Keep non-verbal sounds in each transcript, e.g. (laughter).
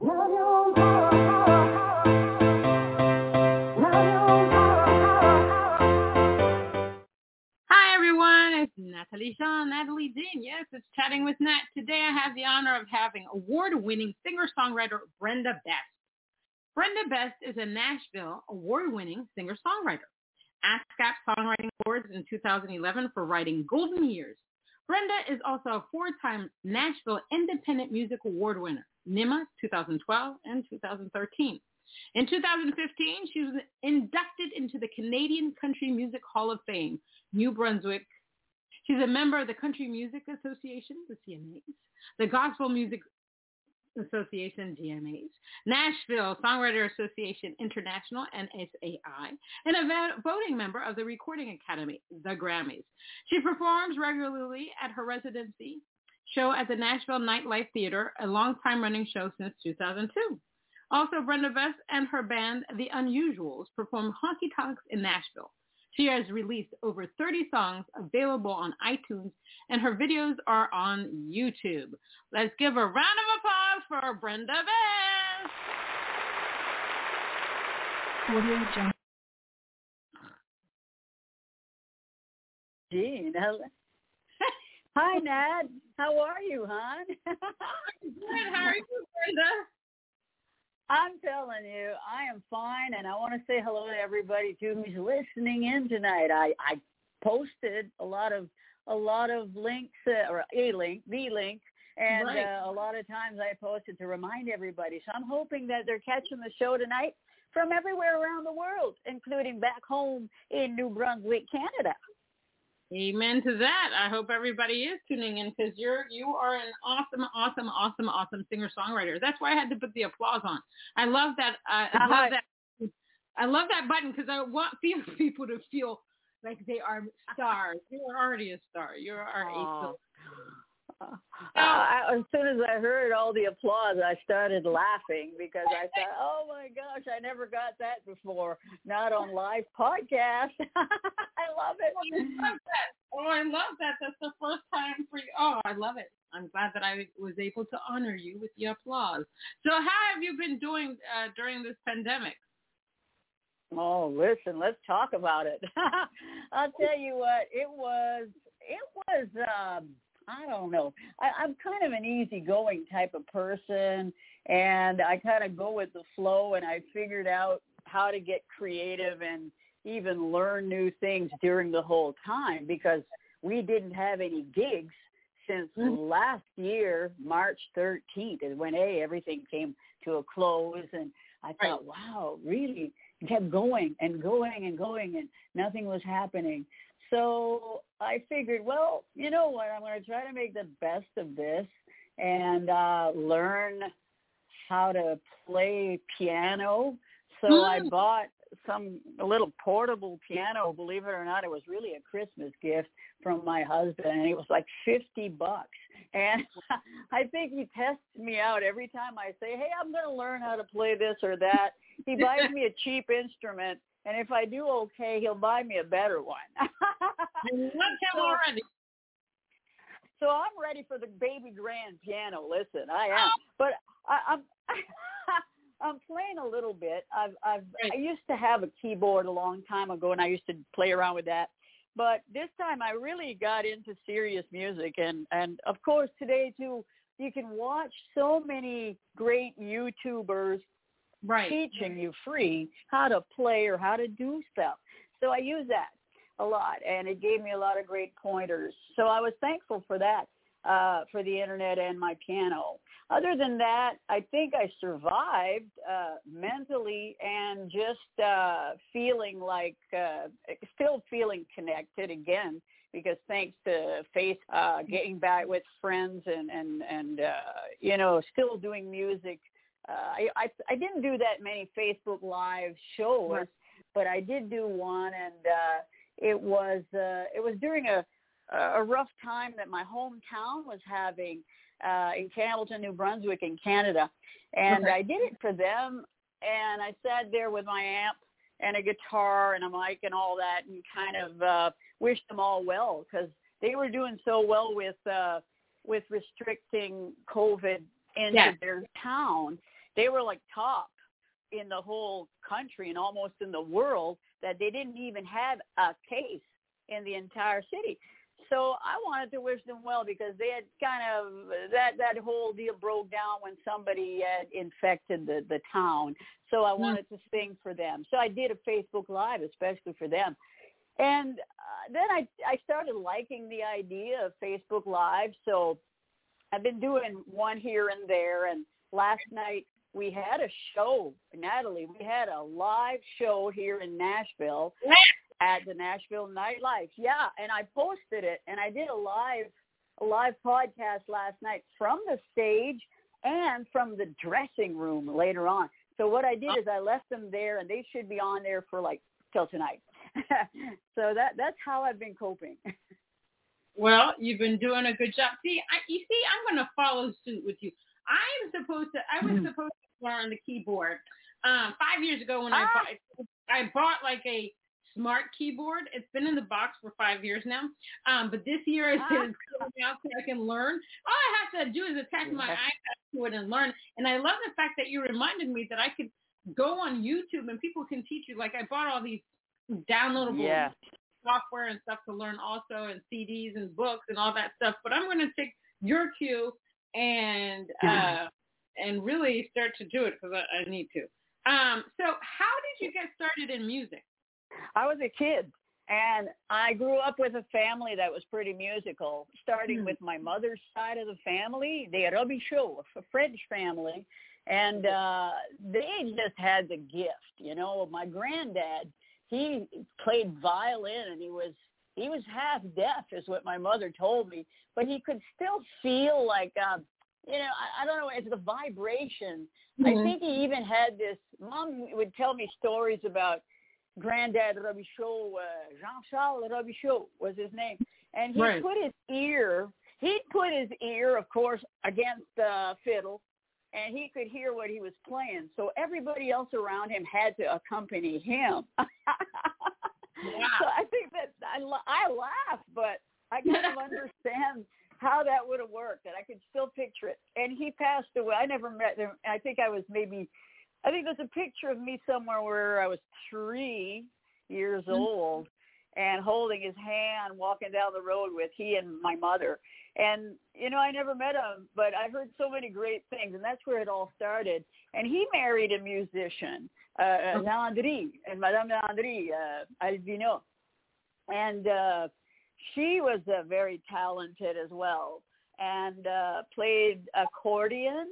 Hi everyone, it's Natalie Shaw, Natalie Dean. Yes, it's Chatting with Nat. Today I have the honor of having award-winning singer-songwriter Brenda Best. Brenda Best is a Nashville award-winning singer-songwriter. ASCAP Songwriting Awards in 2011 for writing Golden Years. Brenda is also a four-time Nashville Independent Music Award winner, NIMA 2012 and 2013. In 2015, she was inducted into the Canadian Country Music Hall of Fame, New Brunswick. She's a member of the Country Music Association, the CMAs, the Gospel Music Association, GMAs, Nashville Songwriter Association International, NSAI, and a voting member of the Recording Academy, the Grammys. She performs regularly at her residency show at the Nashville Nightlife Theater, a long-time running show since 2002. Also, Brenda Best and her band, The Unusuals, perform honky tonks in Nashville. She has released over 30 songs available on iTunes, and her videos are on YouTube. Let's give a round of applause for Brenda Best. Audio Jean, hello. Hi, Nat. How are you, hon? Good. How are you, Brenda? (laughs) I'm telling you, I am fine, and I want to say hello to everybody too who's listening in tonight. I I posted a lot of a lot of links uh, or a link, the link, and Right. uh, a lot of times I posted to remind everybody. So I'm hoping that they're catching the show tonight from everywhere around the world, including back home in New Brunswick, Canada. Amen to that. I hope everybody is tuning in because you're you are an awesome, awesome, awesome, awesome singer songwriter. That's why I had to put the applause on. I love that. Uh, I love that. I love that button because I want (laughs) people to feel like they are stars. You are already a star. You are Aw. a. Uh, (laughs) I, as soon as I heard all the applause, I started laughing because I thought, "Oh my gosh, I never got that before. Not on live podcast. (laughs) I love Oh, it." love that. Oh, I love that. That's the first time for you. Oh, I love it. I'm glad that I was able to honor you with the applause. So, how have you been doing uh, during this pandemic? Oh, listen, let's talk about it. (laughs) I'll tell you what, it was. It was. um I don't know. I, I'm kind of an easygoing type of person, and I kind of go with the flow. And I figured out how to get creative and even learn new things during the whole time because we didn't have any gigs since Mhm. last year, March 13th, is when a everything came to a close, and I thought, wow, really kept going and going and going, and nothing was happening. So I figured, well, you know what? I'm going to try to make the best of this and uh, learn how to play piano. So I Hmm. bought some a little portable piano. Believe it or not, it was really a Christmas gift from my husband, and it was like fifty bucks. And (laughs) I think he tests me out every time I say, "Hey, I'm going to learn how to play this or that." He buys (laughs) me a cheap instrument, and if I do okay, he'll buy me a better one. (laughs) I love him So- already. So I'm ready for the baby grand piano. Listen, I am, oh. but I, I'm (laughs) I'm playing a little bit. I've I've I used to have a keyboard a long time ago, and I used to play around with that. But this time, I really got into serious music, and and of course today too, you can watch so many great YouTubers Right. teaching you free how to play or how to do stuff. So I use that a lot, and it gave me a lot of great pointers. So I was thankful for that, uh, for the internet and my piano. Other than that, I think I survived uh, mentally and just uh, feeling like, uh, still feeling connected again because thanks to face uh getting back with friends and and and uh you know still doing music uh i i, I didn't do that many facebook live shows Right. but i did do one and uh it was uh it was during a a rough time that my hometown was having uh in Campbellton, New Brunswick in Canada. And. I did it for them and I sat there with my amp and a guitar and a mic and all that and kind of uh wished them all well because they were doing so well with uh with restricting COVID into Yes. their town. They were like top in the whole country and almost in the world that they didn't even have a case in the entire city. So I wanted to wish them well because they had kind of that that whole deal broke down when somebody had infected the the town. So I wanted to sing for them. So I did a Facebook live especially for them. And uh, then I I started liking the idea of Facebook live. So I've been doing one here and there and last night we had a show, Natalie, we had a live show here in Nashville at the Nashville Nightlife. Yeah, and I posted it and I did a live a live podcast last night from the stage and from the dressing room later on. So what I did is I left them there and they should be on there for like till tonight. (laughs) so that that's how I've been coping. (laughs) Well, you've been doing a good job. See, I, you see, I'm going to follow suit with you. I'm supposed to. I was Mhm. supposed to learn the keyboard. Um, five years ago when I Ah. bought, I bought like a smart keyboard. It's been in the box for five years now. Um, but this year it Ah. is (laughs) coming out so I can learn. All I have to do is attach my iPad to it and learn. And I love the fact that you reminded me that I could go on YouTube and people can teach you. Like I bought all these downloadable Yeah. software and stuff to learn also and CDs and books and all that stuff. But I'm going to take your cue and uh, and really start to do it because I, I need to. Um, so how did you get started in music? I was a kid and I grew up with a family that was pretty musical, starting Hmm. with my mother's side of the family, the Robichaud, a French family. And uh they just had the gift, you know. My granddad, he played violin and he was he was half deaf is what my mother told me, but he could still feel like uh you know, I, I don't know, it's the vibration. I Mhm. think he even had this mom would tell me stories about granddad Robichaud, uh, Jean-Charles Robichaud was his name. And he Right. put his ear, he'd put his ear, of course, against the fiddle, and he could hear what he was playing. So everybody else around him had to accompany him. (laughs) So I think that I, I laugh, but I kind of (laughs) understand how that would have worked, and I could still picture it. And he passed away. I never met him. I think I was maybe, I think there's a picture of me somewhere where I was three years Mhm. old and holding his hand, walking down the road with he and my mother. And you know, I never met him, but I heard so many great things, and that's where it all started. And he married a musician, uh. Landry, and Madame Landry, uh, Albino, and uh, she was uh, very talented as well, and uh, played accordion.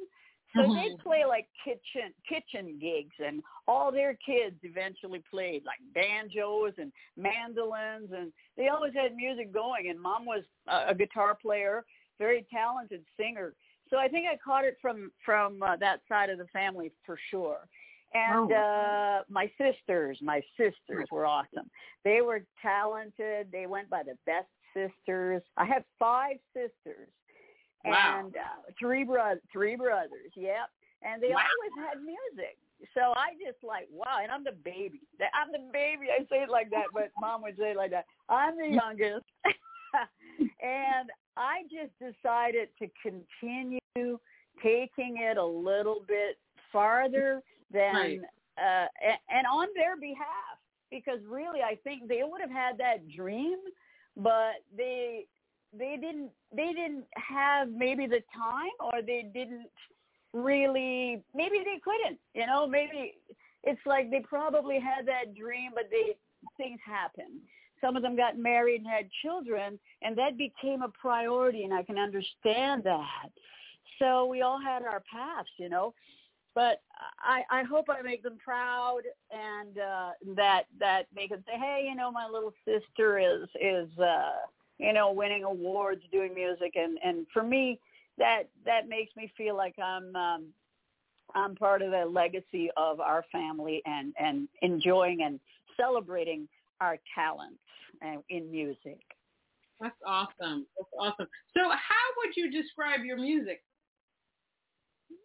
So Mhm. they'd play like kitchen kitchen gigs, and all their kids eventually played like banjos and mandolins, and they always had music going. And mom was a, a guitar player, very talented singer. So I think I caught it from from uh, that side of the family for sure. And Oh. uh my sisters, my sisters were awesome. They were talented. They went by the best sisters. I have five sisters Wow. and uh, three bro- three brothers. Yep, and they Wow. always had music. So I just like wow, and I'm the baby. I'm the baby. I say it like that, but (laughs) mom would say it like that. I'm the youngest, (laughs) and I just decided to continue taking it a little bit farther than Right. uh, and, and on their behalf because really I think they would have had that dream, but they they didn't they didn't have maybe the time or they didn't really maybe they couldn't you know maybe it's like they probably had that dream but they things happened. Some of them got married and had children and that became a priority and i can understand that. So we all had our paths you know but i i hope i make them proud and uh that that make them say hey you know my little sister is is uh you know, winning awards, doing music, and and for me, that that makes me feel like I'm um, I'm part of the legacy of our family and and enjoying and celebrating our talents uh, in music. That's awesome. That's awesome. So, how would you describe your music?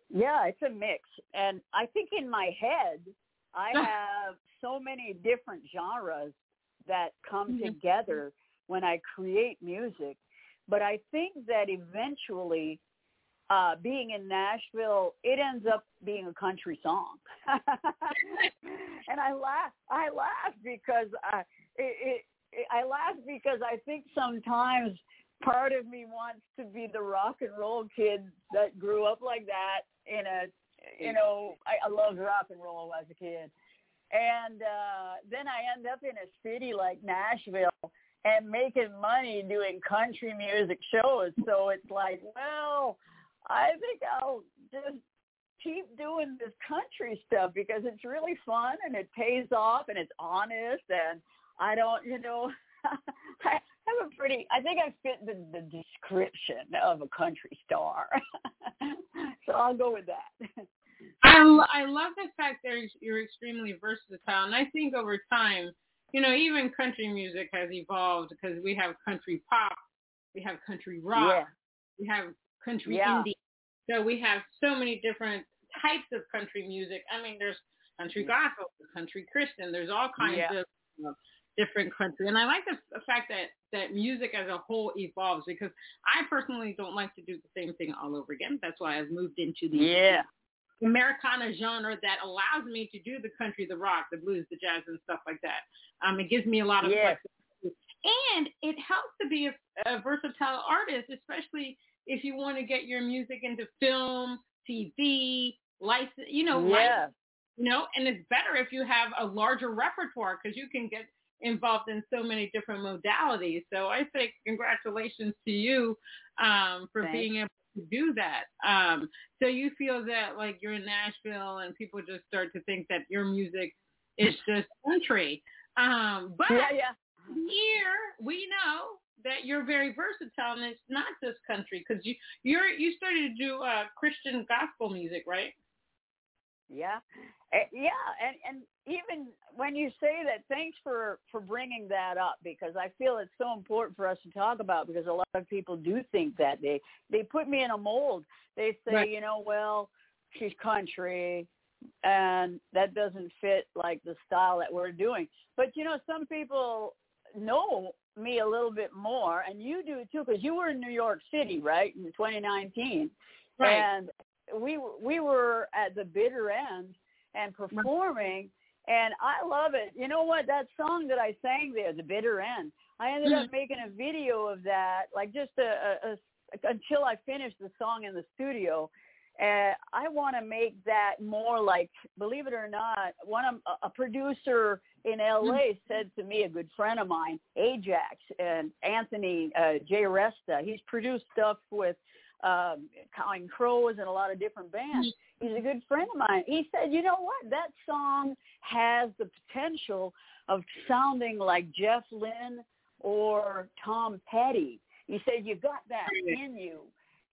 Yeah, it's a mix, and I think in my head, I (laughs) have so many different genres that come mm-hmm. together when I create music. But I think that eventually, uh, being in Nashville, it ends up being a country song. (laughs) and I laugh. I laugh because I, it, it, I laugh because I think sometimes part of me wants to be the rock and roll kid that grew up like that in a you know I, I loved rock and roll as a kid. And uh then I end up in a city like Nashville and making money doing country music shows. So it's like well I think I'll just keep doing this country stuff because it's really fun and it pays off and it's honest and I don't you know (laughs) I have a pretty I think I fit the, the description of a country star (laughs) so I'll go with that I, I love the fact that you're extremely versatile, and I think over time, you know, even country music has evolved because we have country pop, we have country rock, yeah. we have country yeah. indie, so we have so many different types of country music. I mean, there's country gospel, country Christian, there's all kinds yeah. of different country, and I like the, the fact that that music as a whole evolves because I personally don't like to do the same thing all over again. That's why I've moved into the yeah Americana genre that allows me to do the country, the rock, the blues, the jazz, and stuff like that. Um, it gives me a lot of yes. flexibility, and it helps to be a, a versatile artist, especially if you want to get your music into film, TV, license, you know, yeah. license, you know, and it's better if you have a larger repertoire because you can get involved in so many different modalities. So I say congratulations to you um, for Thanks. being able to do that. Um, so you feel that like you're in Nashville and people just start to think that your music is just country. Um, but yeah, yeah. here we know that you're very versatile and it's not just country because you you're you started to do uh, Christian gospel music, right? Yeah, uh, yeah, and and even when you say that, thanks for for bringing that up because I feel it's so important for us to talk about because a lot of people do think that they they put me in a mold. They say, right. you know, well, she's country, and that doesn't fit like the style that we're doing. But you know, some people know me a little bit more, and you do too, because you were in New York City, right, in 2019, right. and we we were at the bitter end and performing and I love it. You know what? That song that I sang there, The Bitter End, I ended up mm-hmm. making a video of that, like just a, a, a until I finished the song in the studio. And I want to make that more like, believe it or not, one of a producer in LA mm-hmm. said to me, a good friend of mine, Ajax and Anthony uh, J. Resta. He's produced stuff with um, Counting Crows and a lot of different bands. He's a good friend of mine. He said, you know what? That song has the potential of sounding like Jeff Lynne or Tom Petty. He said, you've got that in you.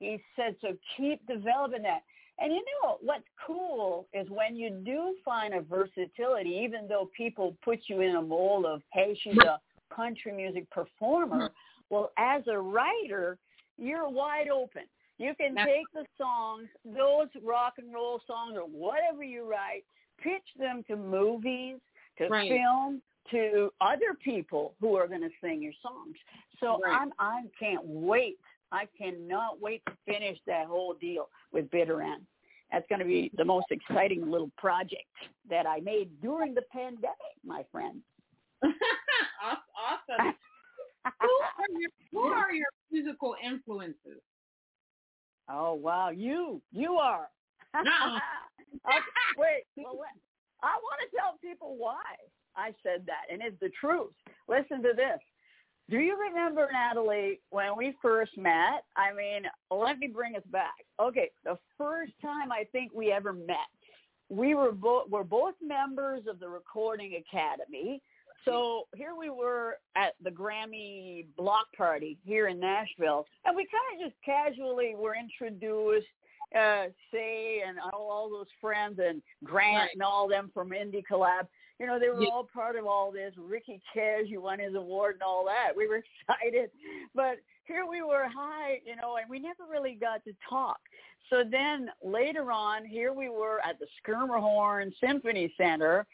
He said, so keep developing that. And you know what's cool is when you do find a versatility, even though people put you in a mold of, hey, she's a country music performer. Mm-hmm. Well, as a writer, you're wide open. You can take the songs, those rock and roll songs or whatever you write, pitch them to movies, to right. film, to other people who are going to sing your songs. So right. I'm I can't wait. I cannot wait to finish that whole deal with Bitter End. That's going to be the most exciting little project that I made during the pandemic, my friend. (laughs) awesome. (laughs) who, are your, who are your musical influences? Oh wow, you you are. No. (laughs) okay, wait, well, I want to tell people why I said that, and it's the truth. Listen to this. Do you remember, Natalie, when we first met? I mean, let me bring us back. Okay, the first time I think we ever met, we were both we're both members of the Recording Academy. So here we were at the Grammy block party here in Nashville, and we kind of just casually were introduced, uh, Say and all, all those friends and Grant Right. and all them from Indie Collab. You know, they were Yeah. all part of all this. Ricky Cash, who won his award and all that. We were (laughs) excited, but here we were high, you know, and we never really got to talk. So then later on, here we were at the Schermerhorn Symphony Center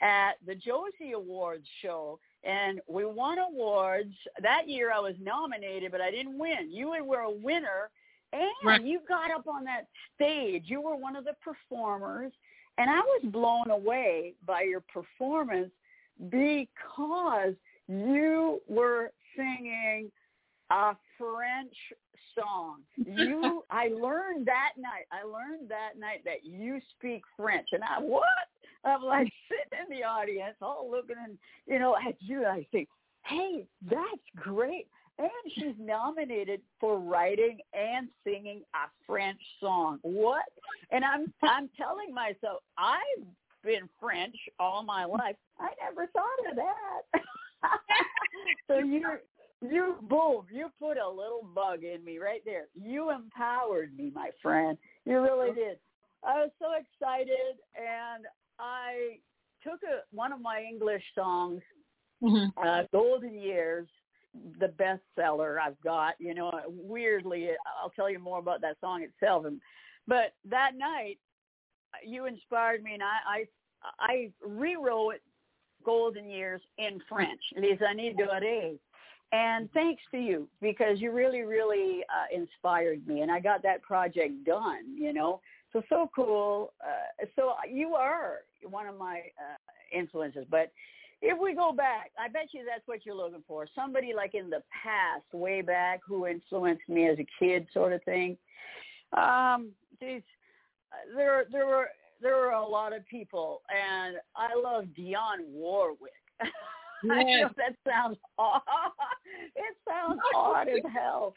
at the Josie Awards show, and we won awards. That year I was nominated, but I didn't win. You were a winner, and Right. you got up on that stage. You were one of the performers, and I was blown away by your performance because you were singing a French song. You, (laughs) I learned that night. I learned that night that you speak French, and I what? I'm like (laughs) sitting in the audience, all looking and you know at you. I think, hey, that's great. And she's nominated for writing and singing a French song. What? And I'm I'm telling myself I've been French all my life. I never thought of that. (laughs) so you're you boom, you put a little bug in me right there. You empowered me, my friend. You really did. I was so excited and I took a one of my English songs, Mhm. uh, Golden Years, the bestseller I've got. You know, weirdly, I'll tell you more about that song itself. And, but that night, you inspired me, and I I, I rewrote Golden Years in French, Les années dorées. And thanks to you because you really, really uh, inspired me, and I got that project done. You know, so so cool. Uh, so you are one of my uh, influences, but if we go back, I bet you that's what you're looking for. Somebody like in the past, way back, who influenced me as a kid, sort of thing. Um, geez, there there were there were a lot of people, and I love Dionne Warwick. (laughs) (laughs) I know that sounds (laughs) odd. It sounds odd as hell,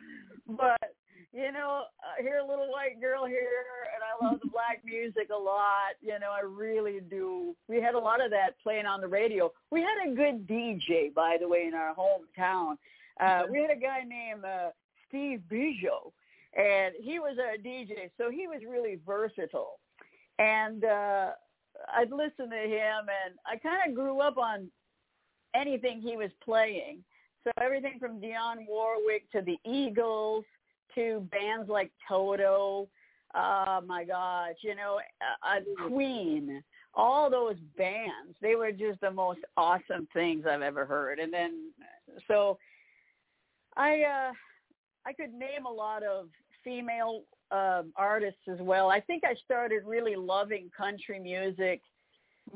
but you know, uh, here a little white girl here, and I love the black music a lot. You know, I really do. We had a lot of that playing on the radio. We had a good DJ, by the way, in our hometown. Uh, we had a guy named uh, Steve Bijou, and he was our DJ, so he was really versatile. And uh, I'd listen to him, and I kind of grew up on anything he was playing. So everything from Dionne Warwick to the Eagles to bands like Toto. Oh my gosh, you know, uh, uh, Queen, all those bands, they were just the most awesome things I've ever heard. And then, so I, uh, I could name a lot of female um, artists as well. I think I started really loving country music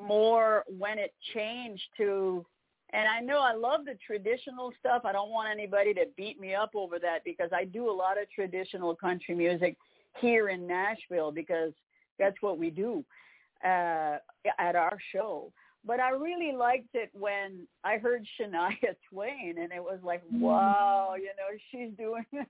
more when it changed to and I know I love the traditional stuff. I don't want anybody to beat me up over that because I do a lot of traditional country music here in Nashville because that's what we do uh, at our show. But I really liked it when I heard Shania (laughs) Twain, and it was like, wow, you know, she's doing (laughs)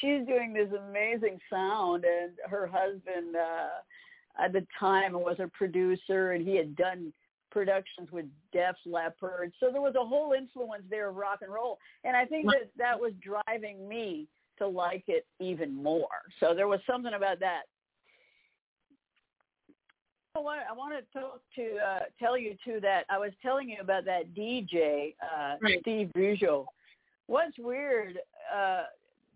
she's doing this amazing sound, and her husband uh, at the time was a producer, and he had done productions with Def Leppard. So there was a whole influence there of rock and roll. And I think that that was driving me to like it even more. So there was something about that. I want, I want to talk to uh, tell you too that I was telling you about that DJ uh, Right. Steve Bujo. What's weird uh,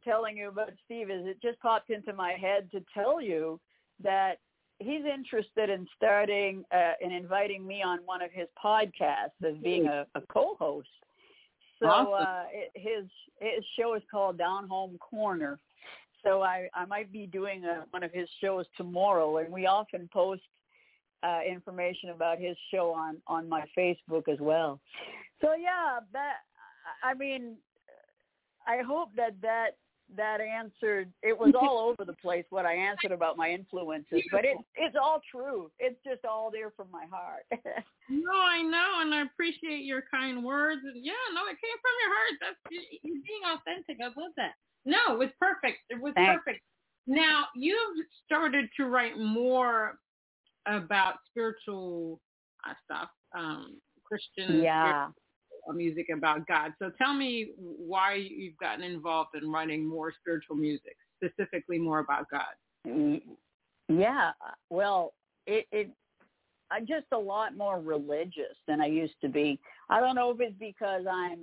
telling you about Steve is it just popped into my head to tell you that he's interested in starting uh, and inviting me on one of his podcasts as being a, a co-host. So Awesome. uh, it, his his show is called Down Home Corner. So I I might be doing a, one of his shows tomorrow, and we often post uh, information about his show on on my Facebook as well. So yeah, that I mean, I hope that that that answered. It was all over the place what I answered about my influences, but it it's all true. It's just all there from my heart. (laughs) No, I know, and I appreciate your kind words. And yeah, no, it came from your heart. That's you being authentic. I love that. No, it was perfect. It was Thanks. perfect. Now you've started to write more about spiritual uh, stuff, um, Christian. yeah. Music about God. So tell me why you've gotten involved in writing more spiritual music, specifically more about God. Yeah, well, it, it I'm just a lot more religious than I used to be. I don't know if it's because I'm,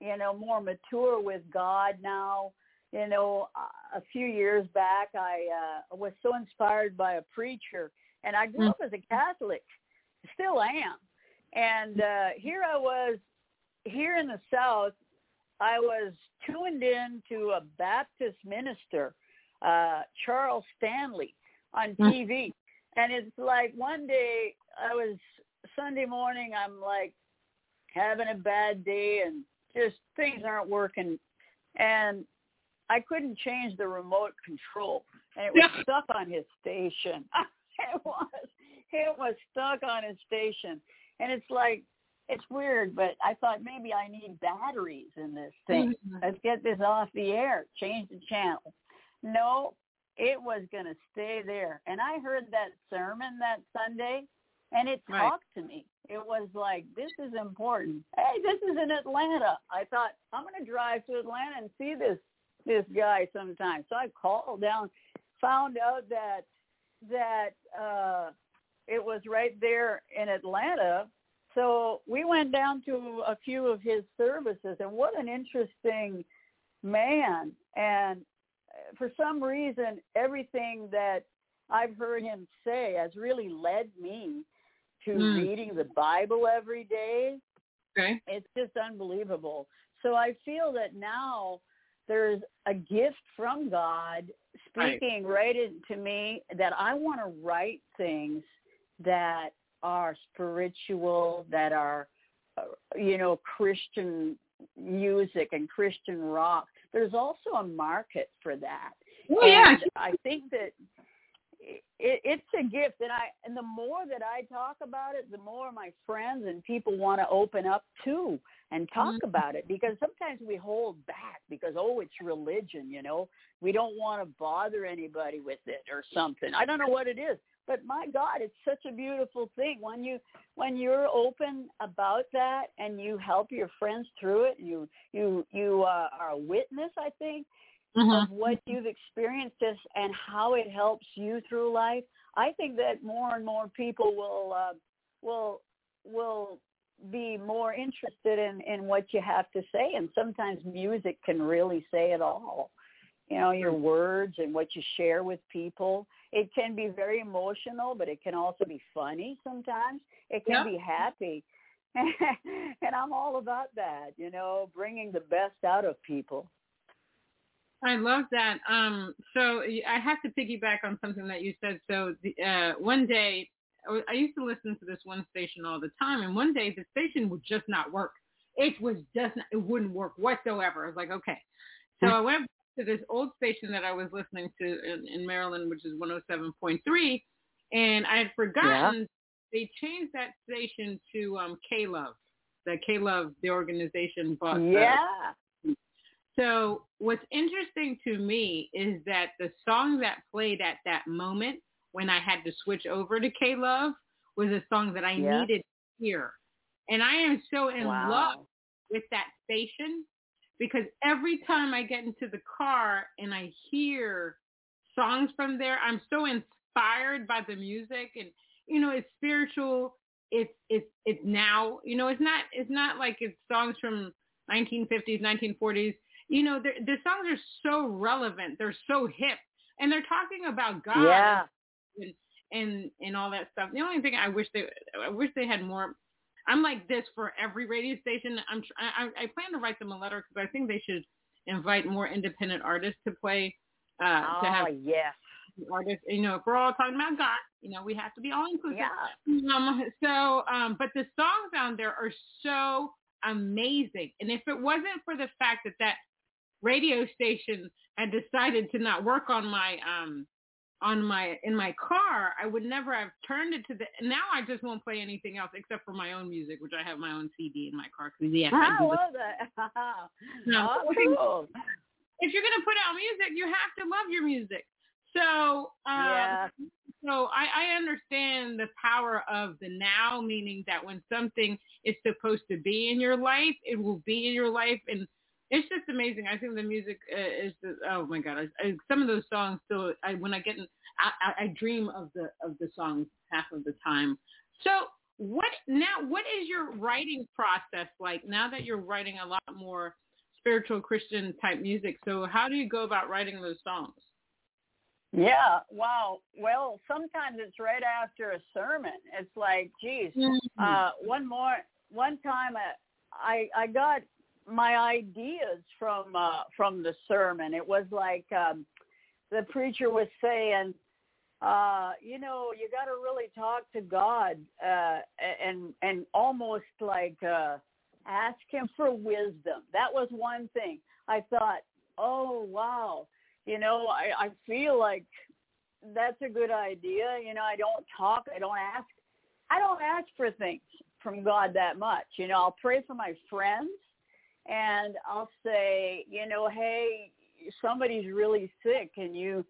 you know, more mature with God now. You know, a few years back, I uh, was so inspired by a preacher, and I grew up as a Catholic, still am. And uh, here I was, here in the South, I was tuned in to a Baptist minister, uh, Charles Stanley, on TV. And it's like one day I was Sunday morning, I'm like having a bad day and just things aren't working. And I couldn't change the remote control. And it was yeah. stuck on his station. (laughs) it was. It was stuck on his station. And it's like, it's weird, but I thought maybe I need batteries in this thing. Mm-hmm. Let's get this off the air. Change the channel. No, it was going to stay there. And I heard that sermon that Sunday, and it talked to me. It was like, this is important. Hey, this is in Atlanta. I thought I'm going to drive to Atlanta and see this this guy sometime. So I called down, found out that that uh it was right there in Atlanta. So we went down to a few of his services, and what an interesting man. And for some reason, everything that I've heard him say has really led me to mm. reading the Bible every day. Okay. It's just unbelievable. So I feel that now there's a gift from God speaking right, right into me that I want to write things that are spiritual, that are, uh, you know, Christian music and Christian rock there's also a market for that. Oh, yeah. I think that it, it's a gift and I and the more that I talk about it, the more my friends and people want to open up too and talk mm-hmm. about it because sometimes we hold back because oh it's religion, you know. We don't want to bother anybody with it or something. I don't know what it is but my god it's such a beautiful thing. When you when you're open about that and you help your friends through it you you you uh, are a witness i think mm-hmm. of what you've experienced this and how it helps you through life. I think that more and more people will uh, will will be more interested in in what you have to say. And sometimes music can really say it all you know your words and what you share with people it can be very emotional but it can also be funny sometimes it can yeah. be happy (laughs) and i'm all about that you know bringing the best out of people I love that. Um, so I have to piggyback on something that you said. So the, uh, one day, I used to listen to this one station all the time, and one day the station would just not work. It was just not, it wouldn't work whatsoever. I was like, okay. So I went to this old station that I was listening to in, in Maryland, which is 107.3, and I had forgotten yeah. they changed that station to um, K Love. The K Love, the organization bought. Yeah. The, so what's interesting to me is that the song that played at that moment when I had to switch over to K Love was a song that I yeah. needed to hear. And I am so in wow. love with that station because every time I get into the car and I hear songs from there, I'm so inspired by the music and you know, it's spiritual. It's it's it's now. You know, it's not it's not like it's songs from 1950s, 1940s. You know, the songs are so relevant. They're so hip, and they're talking about God. Yeah. And, and and all that stuff. The only thing I wish they I wish they had more I'm like this for every radio station. I'm tr- I, I plan to write them a letter because I think they should invite more independent artists to play. Uh, oh to have yes, artists. You know, if we're all talking about God, you know, we have to be all inclusive. Yeah. Um, so, um, but the songs on there are so amazing, and if it wasn't for the fact that that radio station had decided to not work on my um on my in my car, I would never have turned it to the. Now I just won't play anything else except for my own music, which I have my own CD in my car. Cause yes, I, I love that. (laughs) no, oh, cool. If you're gonna put out music, you have to love your music. So um, yeah. so I, I understand the power of the now, meaning that when something is supposed to be in your life, it will be in your life, and it's just amazing. I think the music uh, is just, oh my god, I, I, some of those songs still. I, when I get in, I, I dream of the of the songs half of the time. So what now? What is your writing process like now that you're writing a lot more spiritual Christian type music? So how do you go about writing those songs? Yeah, wow. Well, sometimes it's right after a sermon. It's like, geez, mm-hmm. uh, one more, one time I, I, I got my ideas from, uh, from the sermon. It was like, um, the preacher was saying, uh, you know, you got to really talk to God, uh, and, and almost like, uh, ask him for wisdom. That was one thing. I thought, oh, wow you know, I, I feel like that's a good idea. You know, I don't talk, I don't ask, I don't ask for things from God that much. You know, I'll pray for my friends and I'll say, you know, hey, somebody's really sick and you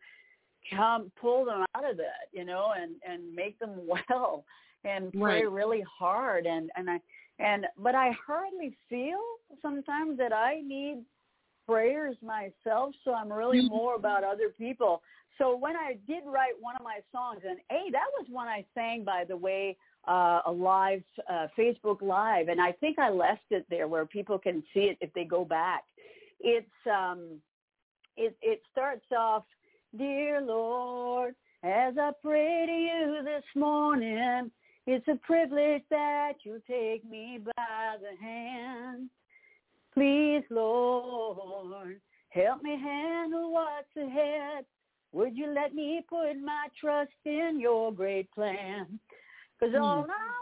come pull them out of that, you know, and, and make them (laughs) well and pray right. really hard and, and I, and, but I hardly feel sometimes that I need prayers myself, so I'm really mm-hmm. more about other people. So when I did write one of my songs, and hey, that was one I sang, by the way, uh, a live uh, Facebook Live, and I think I left it there where people can see it if they go back. It's um, it it starts off, dear Lord, as I pray to you this morning, it's a privilege that you take me by the hand. Please, Lord, help me handle what's ahead. Would you let me put my trust in your great plan? Because all I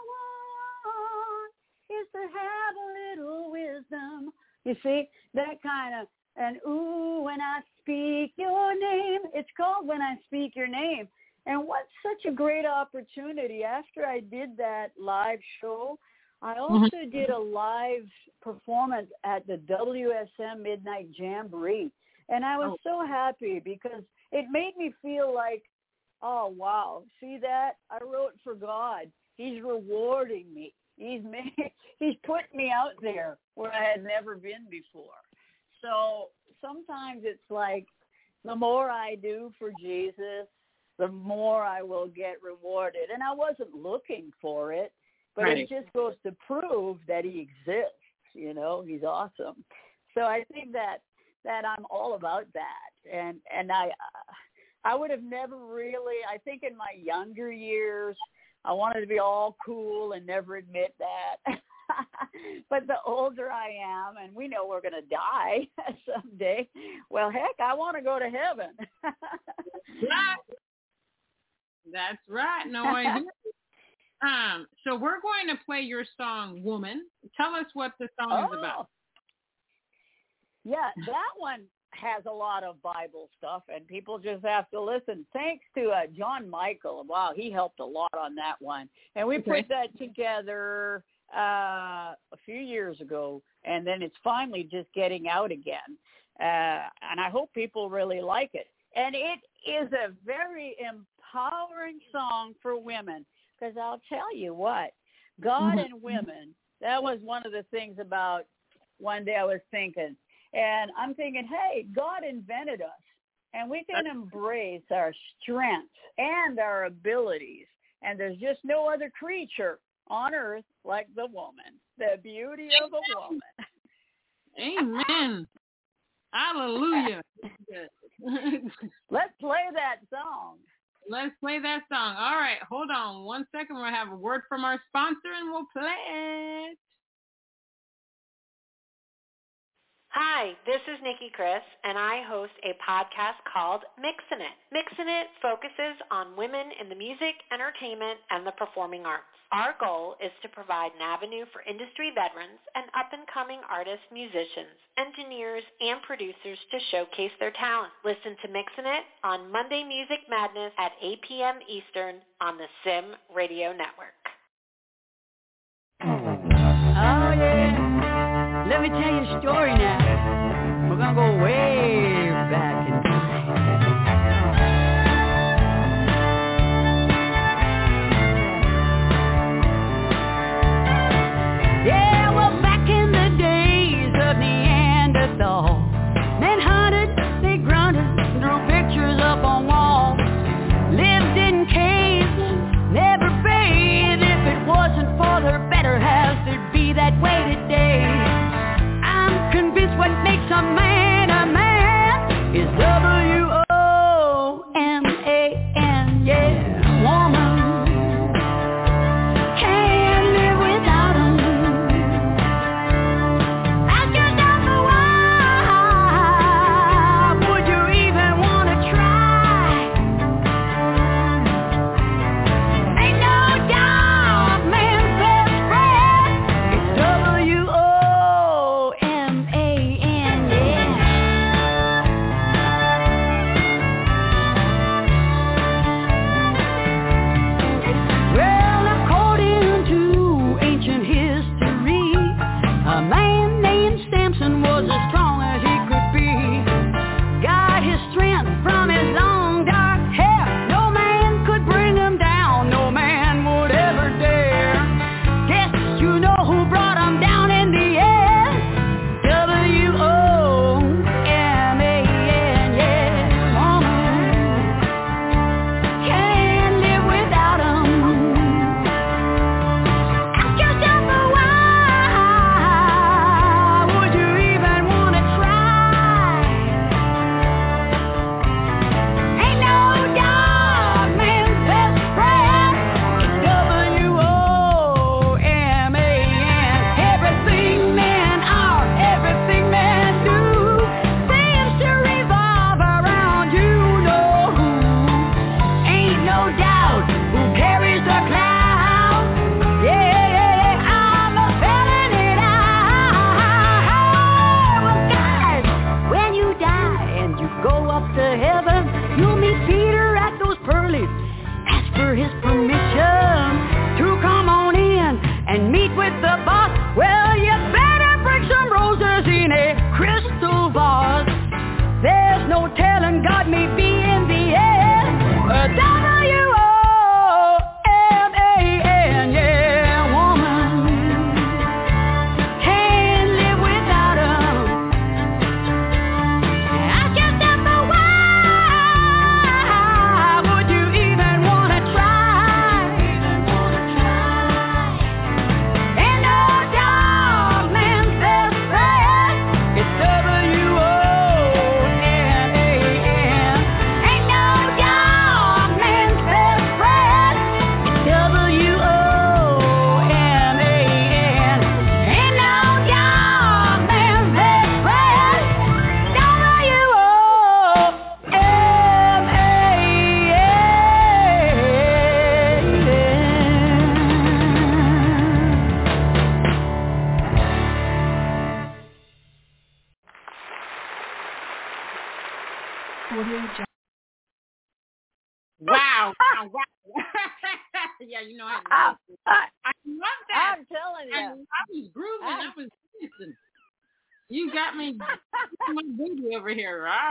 want is to have a little wisdom. You see, that kind of, and ooh, when I speak your name, it's called When I Speak Your Name. And what such a great opportunity after I did that live show, I mm-hmm. also mm-hmm. did a live performance at the WSM Midnight Jamboree. And I was oh. so happy because it made me feel like, oh, wow, see that? I wrote for God. He's rewarding me. He's (laughs) made, he's put me out there where I had never been before. So sometimes it's like the more I do for Jesus, the more I will get rewarded. And I wasn't looking for it. But right. it just goes to prove that he exists. You know, he's awesome. So I think that that I'm all about that, and and I I would have never really. I think in my younger years, I wanted to be all cool and never admit that. (laughs) but the older I am, and we know we're going to die (laughs) someday. Well, heck, I want to go to heaven. (laughs) That's right. No, I um, so we're going to play your song "Woman." Tell us what the song oh. is about. Oh. Yeah, that one has a lot of Bible stuff, and people just have to listen. Thanks to uh, John Michael. Wow, he helped a lot on that one, and we okay. put that together uh, a few years ago, and then it's finally just getting out again. Uh, and I hope people really like it. And it is a very empowering song for women because I'll tell you what, God mm-hmm. and women, that was one of the things about one day I was thinking. And I'm thinking, hey, God invented us. And we can embrace our strengths and our abilities. And there's just no other creature on earth like the woman, the beauty of a woman. (laughs) Amen. Hallelujah. Let's play that song. Let's play that song. All right, hold on one second. We'll have a word from our sponsor and we'll play it. Hi, this is Nikki Chris, and I host a podcast called Mixin' It. Mixin' It focuses on women in the music, entertainment, and the performing arts. Our goal is to provide an avenue for industry veterans and up-and-coming artists, musicians, engineers, and producers to showcase their talent. Listen to Mixin' It on Monday Music Madness at 8 p.m. Eastern on the Sim Radio Network. Oh, yeah. Let me tell you a story now. Go way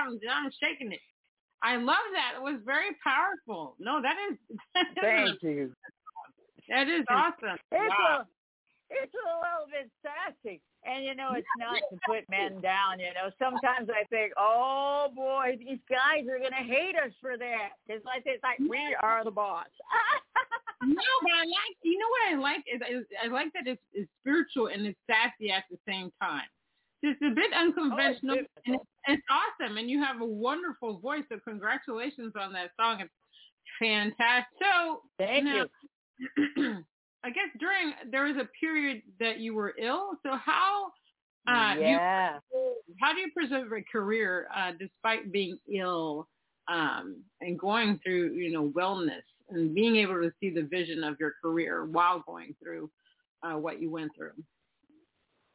I'm I'm shaking it. I love that. It was very powerful. No, that is (laughs) that is, Thank you. that is awesome. It's Wow. a it's a little bit sassy. And you know, it's not to put men down, you know. Sometimes I think, Oh boy, these guys are gonna hate us for that. It's like it's like we are the boss. No, (laughs) but I like. You know what I like is, is I like that it's, it's spiritual and it's sassy at the same time. It's a bit unconventional, Oh, it's and it's, awesome. And you have a wonderful voice. So congratulations on that song. It's fantastic. So Thank now, you. (clears throat) I guess during there was a period that you were ill. So how uh, do you yeah. how do you preserve a career uh, despite being ill um, and going through you know wellness and being able to see the vision of your career while going through uh, what you went through?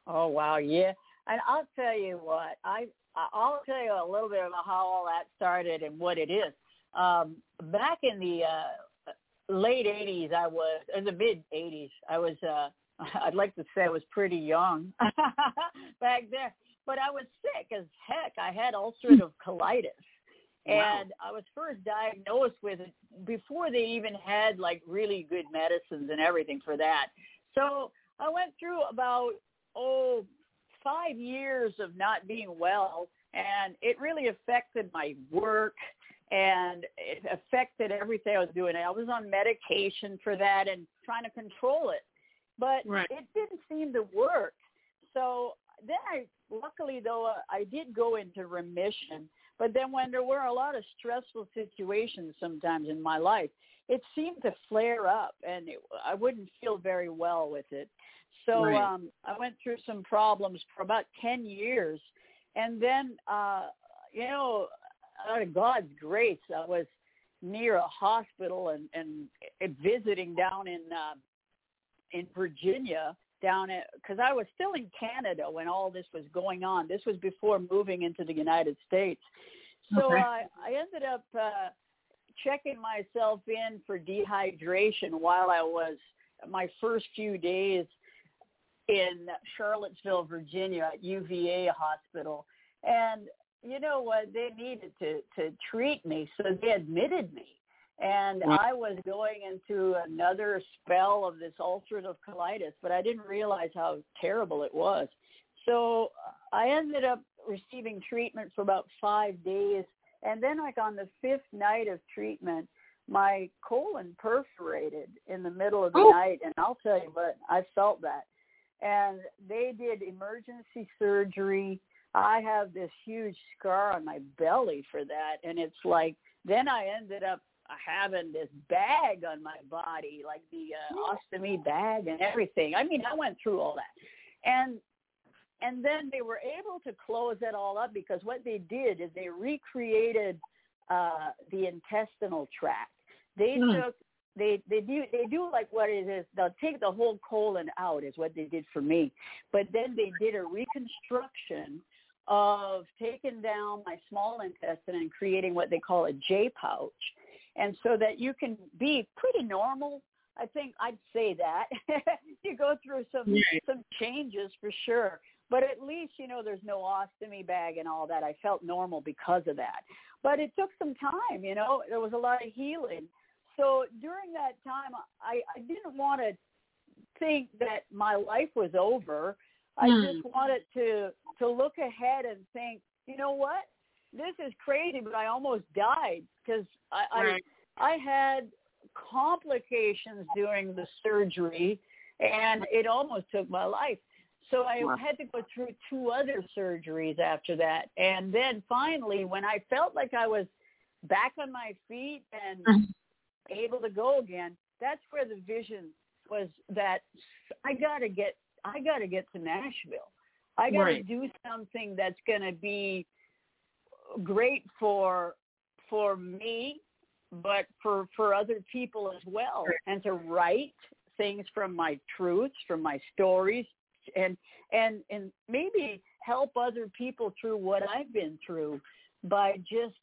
Oh wow, yeah. And I'll tell you what, I I'll tell you a little bit about how all that started and what it is. Um, back in the uh, late '80s, I was in the mid '80s. I was, uh, (laughs) I'd like to say, I was pretty young (laughs) back there, but I was sick as heck. I had ulcerative (laughs) colitis. Wow. And I was first diagnosed with it before they even had like really good medicines and everything for that. So I went through about oh five years of not being well and it really affected my work and it affected everything I was doing. I was on medication for that and trying to control it. But Right. it didn't seem to work. So then I luckily though I did go into remission. But then when there were a lot of stressful situations sometimes in my life, it seemed to flare up and it, I wouldn't feel very well with it. So Right. um, I went through some problems for about 10 years. And then, uh, you know, out of God's grace, I was near a hospital and, and visiting down in, uh, in Virginia down at, cause I was still in Canada when all this was going on. This was before moving into the United States. So Okay. I, I ended up, uh, checking myself in for dehydration while I was my first few days in Charlottesville, Virginia at UVA hospital. And you know what? They needed to, to treat me, so they admitted me. And I was going into another spell of this ulcerative colitis, but I didn't realize how terrible it was. So I ended up receiving treatment for about five days. And then like on the fifth night of treatment, my colon perforated in the middle of the Oh. night. And I'll tell you what, I felt that and they did emergency surgery. I have this huge scar on my belly for that, and it's like then I ended up having this bag on my body, like the uh, ostomy bag and everything. I mean, I went through all that, and and then they were able to close it all up because what they did is they recreated uh, the intestinal tract. They Hmm. took they they do they do like what it is they'll take the whole colon out is what they did for me. But then they did a reconstruction of taking down my small intestine and creating what they call a j pouch. And so that you can be pretty normal i think i'd say that. (laughs) You go through some Right. some changes for sure. But at least you know there's no ostomy bag and all that. I felt normal because of that. But it took some time you know. There was a lot of healing so during that time i i didn't want to think that my life was over i Hmm. just wanted to to look ahead and think you know what this is crazy but i almost died because i Right. i i had complications during the surgery and it almost took my life so I Wow. had to go through two other surgeries after that. And then finally, when I felt like I was back on my feet and Mhm. Able to go again, that's where the vision was that I got to get I got to get to Nashville. I got to Right. do something that's going to be great for for me, but for for other people as well, and to write things from my truths, from my stories, and and and maybe help other people through what I've been through by just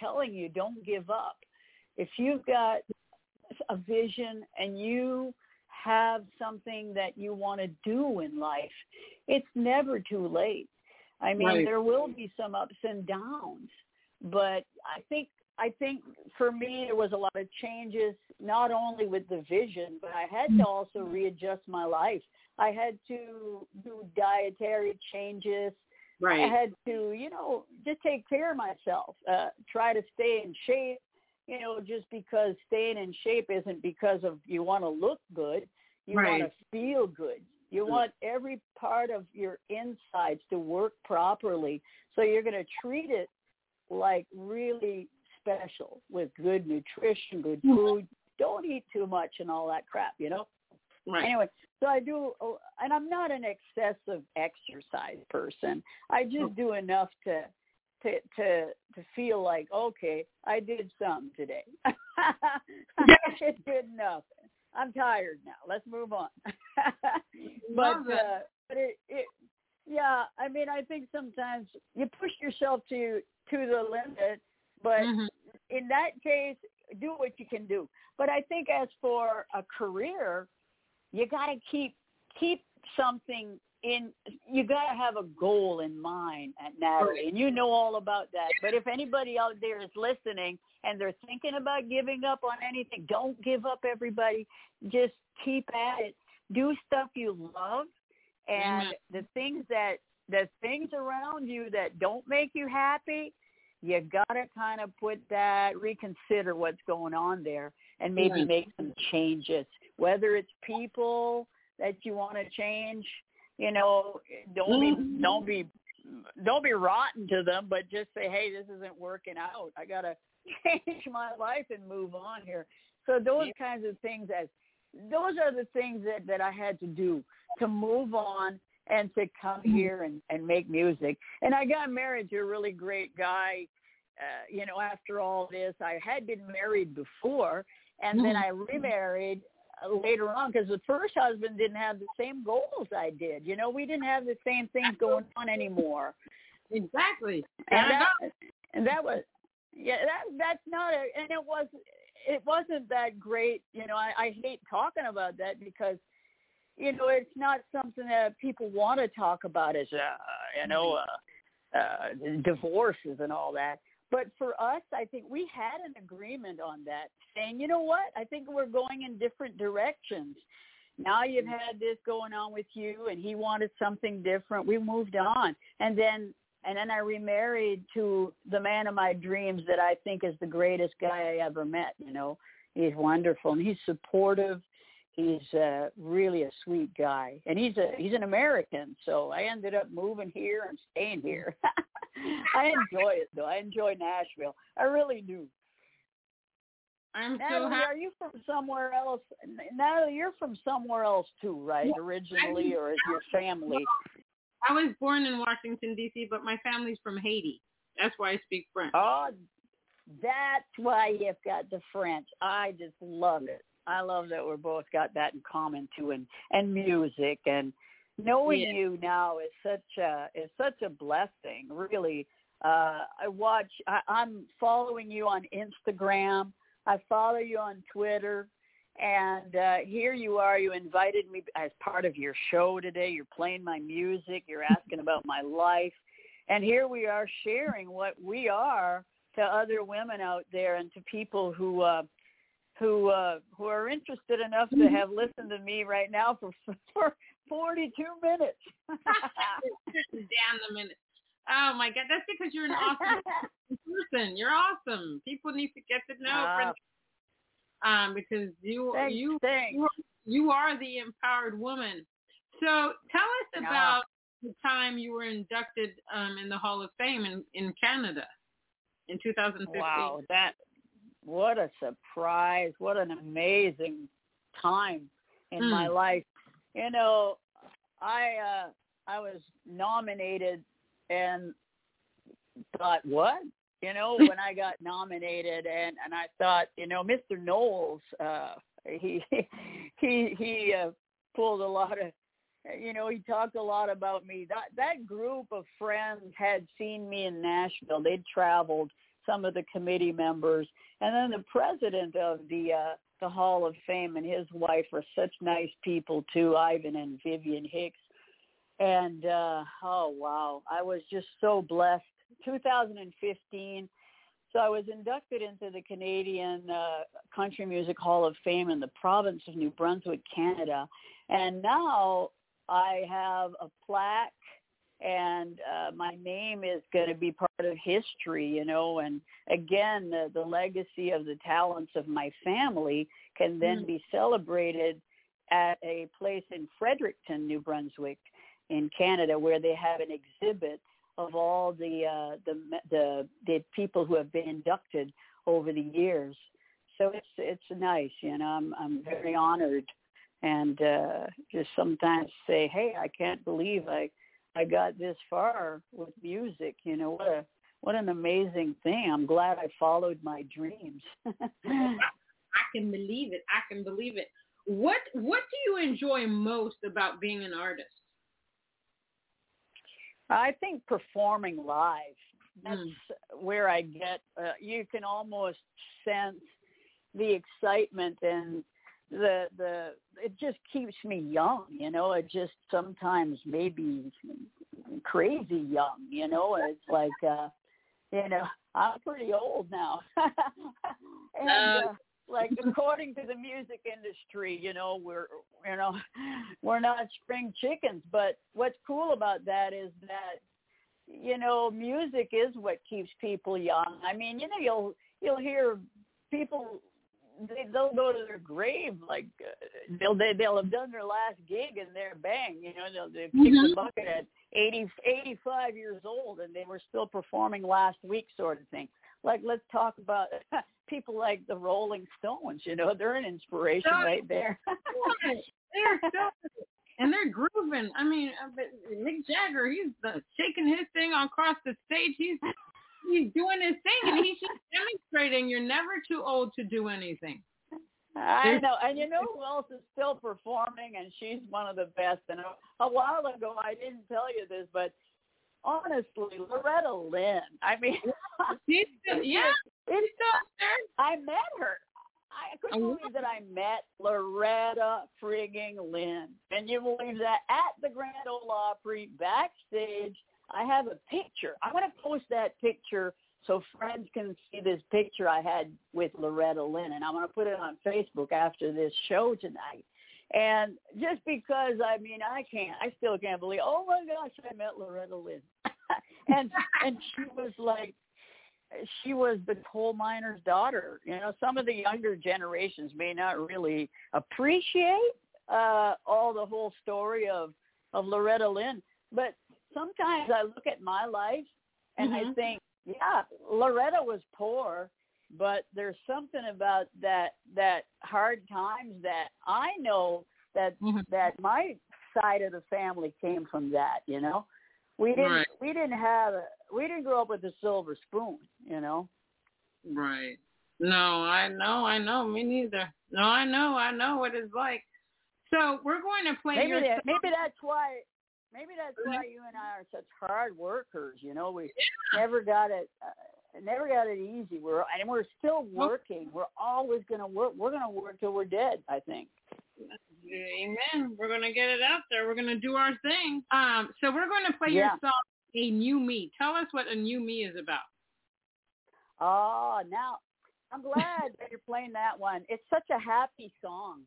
telling you don't give up. If you've got a vision and you have something that you want to do in life, it's never too late. I mean, Right. there will be some ups and downs, but I think I think for me there was a lot of changes, not only with the vision, but I had to also readjust my life. I had to do dietary changes. Right. I had to, you know, just take care of myself, uh, try to stay in shape, you know, just because staying in shape isn't because of you want to look good. You want to feel good. You mm. want every part of your insides to work properly. So you're going to treat it like really special with good nutrition, good mm. food. Don't eat too much and all that crap, you know? Right. Anyway, so I do, oh, and I'm not an excessive exercise person. I just do enough to to to to feel like okay, I did something today. (laughs) it's did nothing. I'm tired now. Let's move on. (laughs) but uh, but it, it yeah, I mean, I think sometimes you push yourself to to the limit, but Mhm. in that case, do what you can do. But I think as for a career, you got to keep keep something in. You got to have a goal in mind, at Natalie, and you know all about that. But if anybody out there is listening and they're thinking about giving up on anything, don't give up. Everybody, just keep at it. Do stuff you love, and Amen. the things that the things around you that don't make you happy, you gotta kind of put that, reconsider what's going on there, and maybe Right. make some changes. Whether it's people that you want to change, you know, don't be Mhm. don't be don't be rotten to them, but just say, hey, this isn't working out. I gotta (laughs) change my life and move on here. So those kinds of things as those are the things that that I had to do to move on and to come Mhm. here and and make music. And I got married to a really great guy. Uh, you know, after all this, I had been married before, and then Mhm. I remarried later on because the first husband didn't have the same goals I did. You know, we didn't have the same things going on anymore. Exactly. And that, and that was, yeah, that that's not a, and it was, it wasn't that great. You know, I, I hate talking about that because, you know, it's not something that people want to talk about as, uh, you know, uh, uh, divorces and all that. But for us, I think we had an agreement on that, saying, you know what, I think we're going in different directions. Now you've had this going on with you, and he wanted something different. We moved on, and then and then I remarried to the man of my dreams that I think is the greatest guy I ever met. You know, he's wonderful and he's supportive. He's uh, really a sweet guy, and he's a he's an American. So I ended up moving here and staying here. (laughs) (laughs) I enjoy it though. I enjoy Nashville. I really do. I'm so happy. are you from somewhere else? Natalie, you're from somewhere else too, right? Yeah, Originally, or is your family? I was born in Washington D.C., but my family's from Haiti. That's why I speak French. Oh, that's why you've got the French. I just love it. I love that we're both got that in common too, and and music and knowing Yeah. you now is such a is such a blessing. Really, uh, I watch. I, I'm following you on Instagram. I follow you on Twitter. And uh, here you are. You invited me as part of your show today. You're playing my music. You're asking about my life. And here we are sharing what we are to other women out there and to people who uh, who uh, who are interested enough to have listened to me right now for (laughs) for 42 minutes. (laughs) Down the minute. Oh my God, that's because you're an awesome person. You're awesome. People need to get to know. Brenda, um, because you thanks, you thanks. you are, you are the empowered woman. So tell us about the time you were inducted um, in the Hall of Fame in, in Canada in 2015. Wow, that what a surprise! What an amazing time in Mm. my life. You know, I uh I was nominated and thought, what? You know, (laughs) when I got nominated and and I thought, you know, Mr. Knowles, uh he (laughs) he he uh, pulled a lot of you know, he talked a lot about me. That that group of friends had seen me in Nashville. They'd traveled, some of the committee members, and then the president of the uh the Hall of Fame, and his wife are such nice people too, Ivan and Vivian Hicks. And uh, oh wow, I was just so blessed. 2015. So I was inducted into the Canadian uh, Country Music Hall of Fame in the province of New Brunswick, Canada. And now I have a plaque and uh, my name is going to be part of history, you know, and again, the, the legacy of the talents of my family can then mm. be celebrated at a place in Fredericton, New Brunswick, in Canada, where they have an exhibit of all the uh, the the the people who have been inducted over the years. So it's it's nice, you know. I'm I'm very honored, and uh, just sometimes say, hey, I can't believe I I got this far with music. You know what a what an amazing thing. I'm glad I followed my dreams. (laughs) I can believe it. I can believe it. What what do you enjoy most about being an artist? I think performing live. That's mm. where I get. Uh, you can almost sense the excitement and the the it just keeps me young you know? It just sometimes maybe crazy young you know? It's like uh you know i'm pretty old now. (laughs) And uh, like (laughs) according to the music industry you know we're you know (laughs) we're not spring chickens. But what's cool about that is that you know music is what keeps people young. I mean you know you'll you'll hear people they they'll go to their grave like uh, they'll they, they'll have done their last gig and they're bang you know they'll they kick mm-hmm. the bucket at eighty eighty five years old and they were still performing last week sort of thing. Like let's talk about (laughs) people like the rolling stones you know they're an inspiration right there. They're so and they're grooving. I mean uh, mick jagger he's uh, shaking his thing across the stage. He's he's doing his thing and he's just (laughs) demonstrating you're never too old to do anything. I know, and you know who else is still performing, and she's one of the best. And a, a while ago, I didn't tell you this, but honestly, Loretta Lynn. I mean, (laughs) she's still, yeah, it's still there. I met her. I couldn't believe that I met Loretta frigging Lynn. And you believe that at the Grand Ole Opry backstage I have a picture. I want to post that picture so friends can see this picture I had with Loretta Lynn, and I'm going to put it on Facebook after this show tonight. And just because, I mean, I can't, I still can't believe, oh my gosh, I met Loretta Lynn. (laughs) and, and she was like, she was the coal miner's daughter. You know, some of the younger generations may not really appreciate uh, all the whole story of, of Loretta Lynn, but sometimes I look at my life and mm-hmm. I think, yeah, Loretta was poor, but there's something about that that hard times that I know that mm-hmm. that my side of the family came from that, you know. We didn't right. we didn't have a, we didn't grow up with a silver spoon, you know. Right. No, I know, I know, me neither. No, I know, I know what it's like. So we're going to play maybe that, maybe that's why maybe that's why you and I are such hard workers. You know, we never got it, uh, never got it easy. We're and we're still working. We're always going to work. We're going to work till we're dead. I think. Amen. We're going to get it out there. We're going to do our thing. Um, so we're going to play yeah. your song, "A New Me." Tell us what "A New Me" is about. Oh, now I'm glad that you're playing that one. It's such a happy song.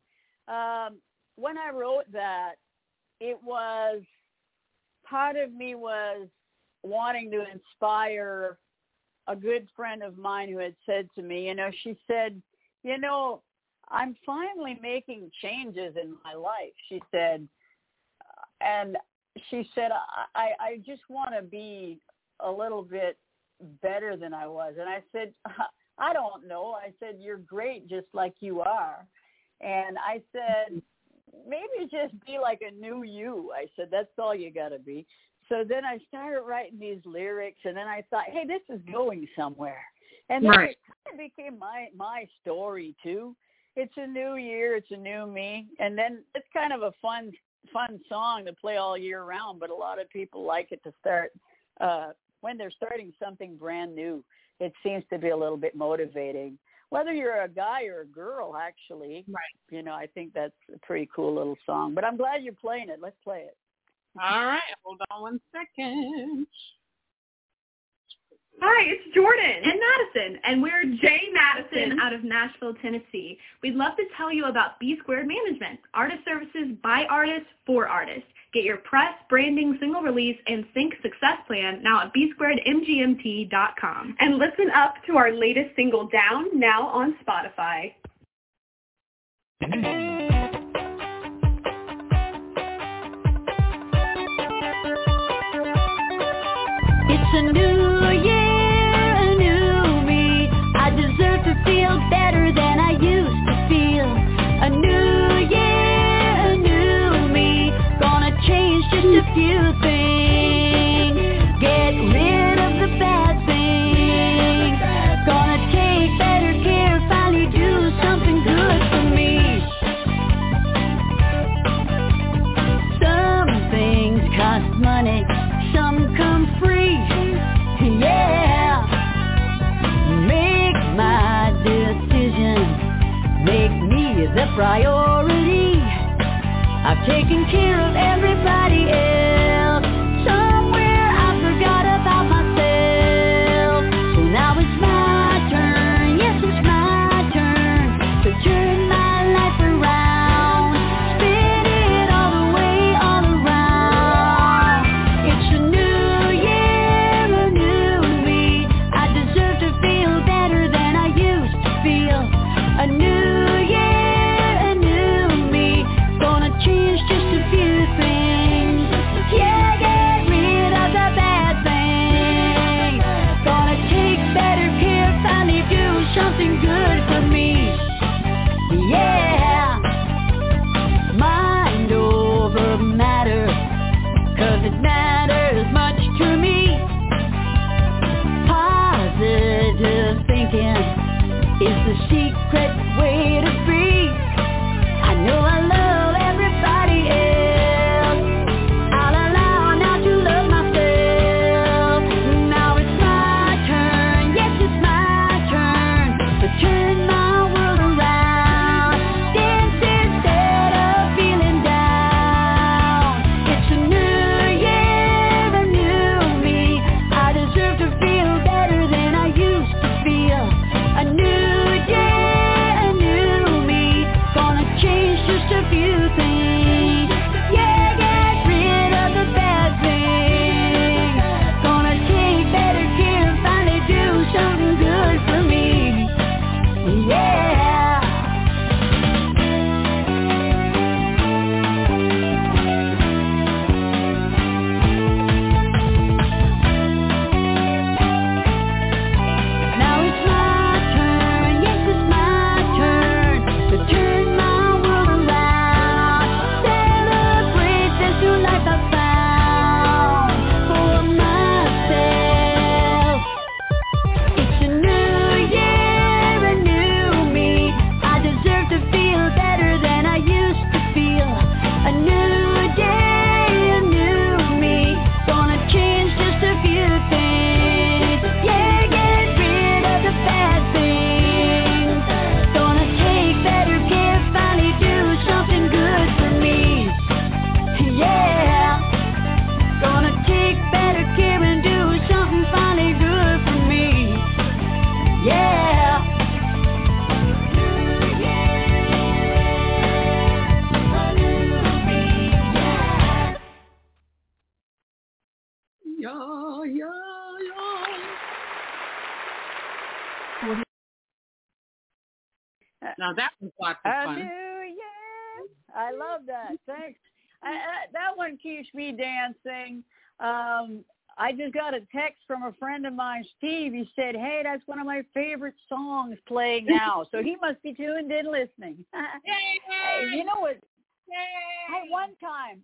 Um, when I wrote that, it was part of me was wanting to inspire a good friend of mine who had said to me, you know, she said, you know, I'm finally making changes in my life. She said, and she said, I, I just want to be a little bit better than I was. And I said, (laughs) I don't know. I said, you're great just like you are. And I said, maybe just be like a new you. I said, that's all you got to be. So then I started writing these lyrics, and then I thought, hey, this is going somewhere. And then right. it kind of became my my story too. It's a new year, it's a new me, and then it's kind of a fun fun song to play all year round. But a lot of people like it to start uh, when they're starting something brand new. It seems to be a little bit motivating whether you're a guy or a girl, actually. Right. You know, I think that's a pretty cool little song. But I'm glad you're playing it. Let's play it. All right. Hold on one second. Hi, it's Jordan and Madison, and we're Jay Madison out of Nashville, Tennessee. We'd love to tell you about B Squared Management, artist services by artists for artists. Get your press, branding, single release, and sync success plan now at b2mgmt.com. And listen up to our latest single, Down, now on Spotify. Mm-hmm. just you. dancing. Um, I just got a text from a friend of mine, Steve. He said, "Hey, that's one of my favorite songs playing now." so he must be tuned in, listening. (laughs) hey, you know what? Yay! One time,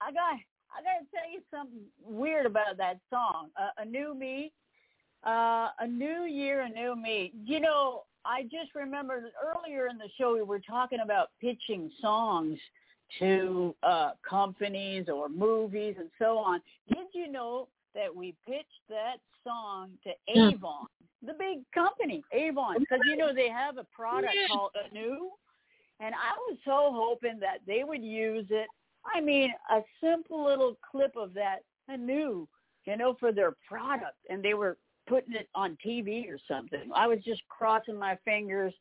I got I got to tell you something weird about that song. Uh, a new me, uh, a new year, a new me. You know, I just remembered earlier in the show we were talking about pitching songs to uh, companies or movies and so on. Did you know that we pitched that song to Avon, the big company, Avon, oh, because you know they have a product yeah. called Anew, and I was so hoping that they would use it. I mean, a simple little clip of that Anew, you know, for their product, and they were putting it on TV or something. I was just crossing my fingers.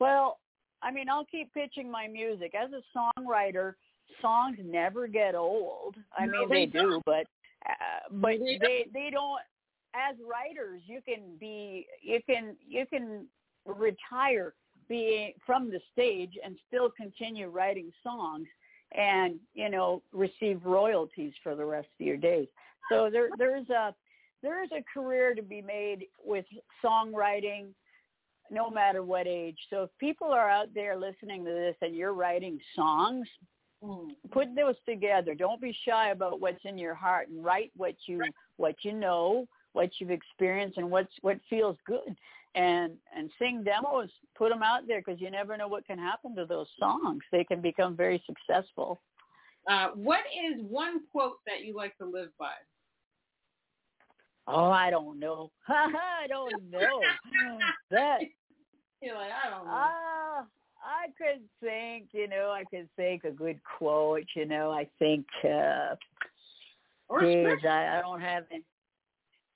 Well, I mean, I'll keep pitching my music as a songwriter. Songs never get old. I No, mean, they they do, but uh, but They they they don't. As writers, you can be you can you can retire being from the stage and still continue writing songs and you know receive royalties for the rest of your days. So there there's a there is a career to be made with songwriting no matter what age. So if people are out there listening to this and you're writing songs, Mm. put those together. Don't be shy about what's in your heart and write what you what you know, what you've experienced, and what's what feels good. And and sing demos. Put them out there because you never know what can happen to those songs. They can become very successful. Uh, what is one quote that you like to live by? Oh, I don't know. (laughs) I don't know. (laughs) that You're like, I don't know. Ah, I could think, you know, I could think a good quote, you know, I think uh or geez. I, I don't have any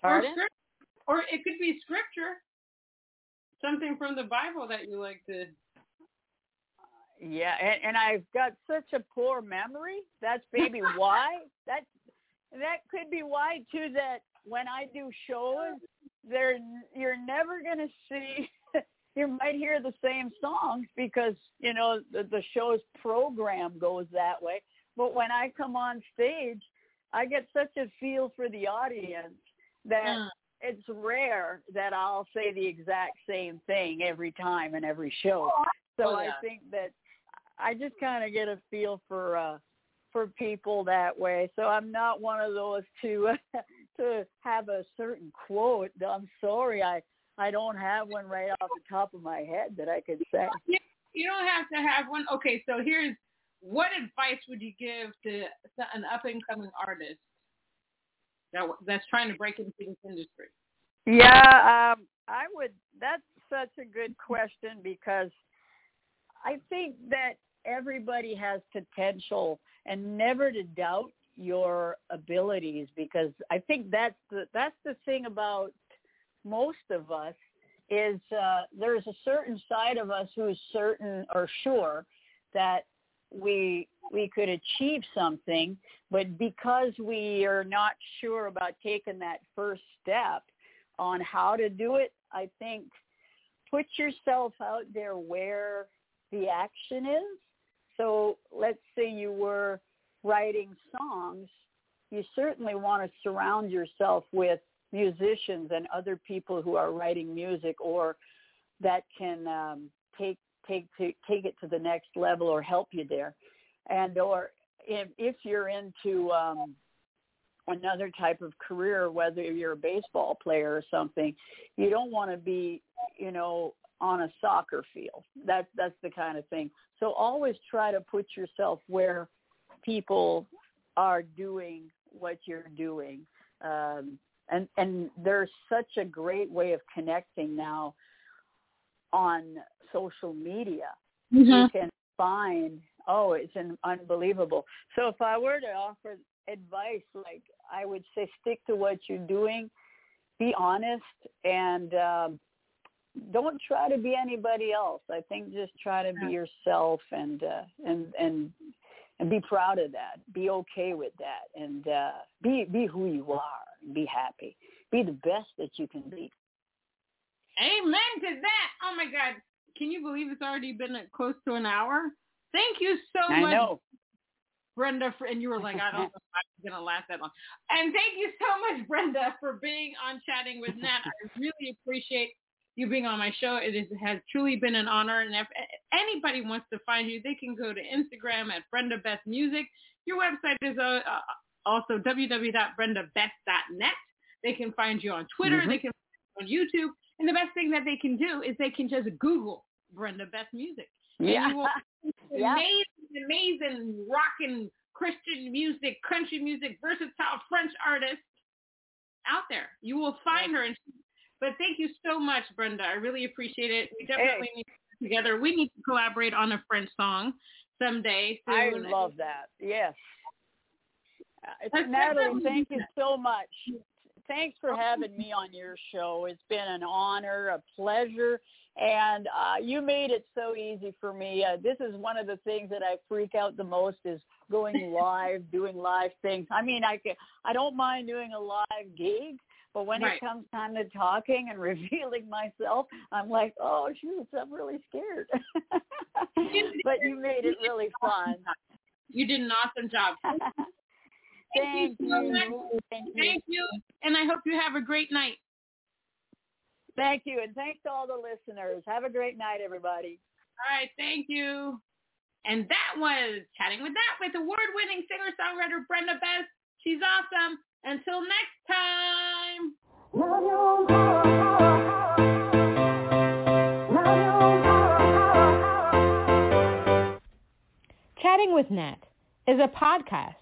Or, pardon? script, or it could be scripture. Something from the Bible that you like to. Yeah, and, and I've got such a poor memory. That's (laughs) maybe why. That that could be why too. That when I do shows, there you're never gonna see. You might hear the same songs because you know the, the show's program goes that way. But when I come on stage, I get such a feel for the audience that Mm. it's rare that I'll say the exact same thing every time in every show. So Oh, I think that I just kind of get a feel for uh for people that way. So I'm not one of those to (laughs) to have a certain quote. I'm sorry, I I don't have one right off the top of my head that I could say. (laughs) You don't have to have one. Okay, so here's what advice would you give to an up and coming artist that that's trying to break into this industry? Yeah, um, I would. That's such a good question because I think that everybody has potential, and never to doubt your abilities because I think that's the that's the thing about most of us is uh, there's a certain side of us who is certain or sure that we we could achieve something, but because we are not sure about taking that first step on how to do it, I think put yourself out there where the action is. So let's say you were writing songs, you certainly want to surround yourself with musicians and other people who are writing music or that can um, take take to take it to the next level or help you there. And or if, if you're into um, another type of career, whether you're a baseball player or something, you don't want to be, you know, on a soccer field. That's that's the kind of thing. So always try to put yourself where people are doing what you're doing. Um, and and there's such a great way of connecting now on social media. You can find oh, it's an unbelievable. So if I were to offer advice, like I would say, stick to what you're doing, be honest, and um, don't try to be anybody else. I think just try to be yourself and uh, and and and be proud of that. Be okay with that, and uh, be be who you are. Be happy. Be the best that you can be. Amen to that. Oh my God. Can you believe it's already been uh, close to an hour? Thank you so I much, know. Brenda. For, and you were like, I don't know if I'm going to last that long. And thank you so much, Brenda, for being on Chatting with Nat. I really appreciate you being on my show. It is, has truly been an honor. And if anybody wants to find you, they can go to Instagram at Brenda Best Music. Your website is uh, uh, also www.brendabest.net. They can find you on Twitter. Mhm. They can find you on YouTube. And the best thing that they can do is they can just Google Brenda Best Music. And Yeah. you will (laughs) Yeah. amazing, amazing rockin' Christian music, country music, versatile French artist out there. You will find her. And But thank you so much, Brenda. I really appreciate it. We definitely Hey. need to get together. We need to collaborate on a French song someday. I love that. Yes. Uh, Natalie, thank you so much. Thanks for having me on your show. It's been an honor, a pleasure, and uh, you made it so easy for me. Uh, this is one of the things that I freak out the most is going live, doing live things. I mean, I can, I don't mind doing a live gig, but when Right. it comes time to talking and (laughs) revealing myself, I'm like, oh shoot, I'm really scared. (laughs) but you made it really fun. You did an awesome job. (laughs) Thank you so much. Thank you. Thank you. And I hope you have a great night. Thank you. And thanks to all the listeners. Have a great night, everybody. All right, thank you. And that was Chatting with Nat with award-winning singer-songwriter Brenda Best. She's awesome. Until next time. Chatting with Nat is a podcast